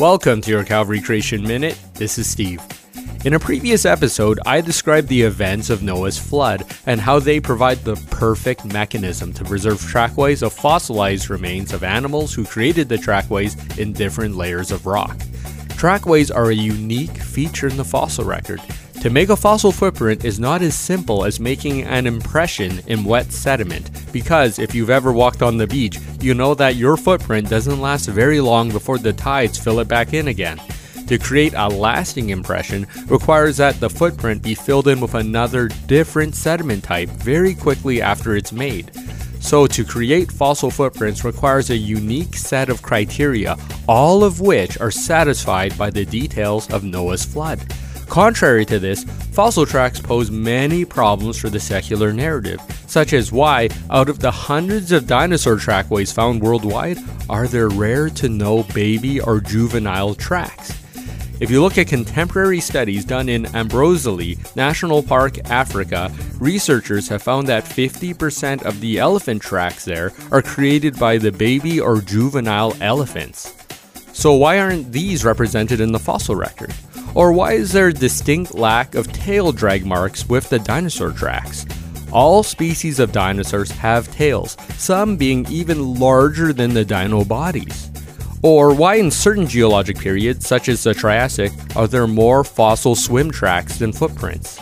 Welcome to your Calvary Creation Minute. This is Steve. In a previous episode, I described the events of Noah's flood and how they provide the perfect mechanism to preserve trackways of fossilized remains of animals who created the trackways in different layers of rock. Trackways are a unique feature in the fossil record. To make a fossil footprint is not as simple as making an impression in wet sediment, because if you've ever walked on the beach, you know that your footprint doesn't last very long before the tides fill it back in again. To create a lasting impression requires that the footprint be filled in with another different sediment type very quickly after it's made. So, to create fossil footprints requires a unique set of criteria, all of which are satisfied by the details of Noah's flood. Contrary to this, fossil tracks pose many problems for the secular narrative, such as why, out of the hundreds of dinosaur trackways found worldwide, are there rare to no baby or juvenile tracks? If you look at contemporary studies done in Amboseli National Park, Africa, researchers have found that 50% of the elephant tracks there are created by the baby or juvenile elephants. So, why aren't these represented in the fossil record? Or why is there a distinct lack of tail drag marks with the dinosaur tracks? All species of dinosaurs have tails, some being even larger than the dino bodies. Or why, in certain geologic periods, such as the Triassic, are there more fossil swim tracks than footprints?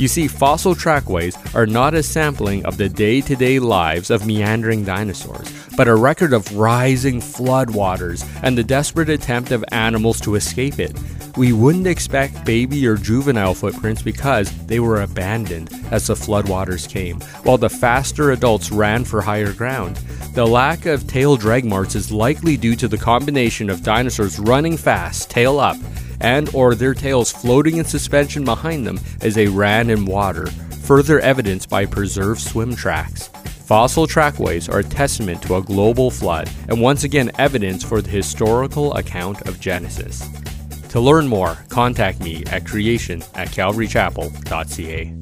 You see, fossil trackways are not a sampling of the day to day lives of meandering dinosaurs, but a record of rising floodwaters and the desperate attempt of animals to escape it. We wouldn't expect baby or juvenile footprints because they were abandoned as the floodwaters came, while the faster adults ran for higher ground. The lack of tail drag marks is likely due to the combination of dinosaurs running fast, tail up, and or their tails floating in suspension behind them as they ran in water, further evidenced by preserved swim tracks. Fossil trackways are a testament to a global flood and once again evidence for the historical account of Genesis. To learn more, contact me at creation at calvarychapel.ca.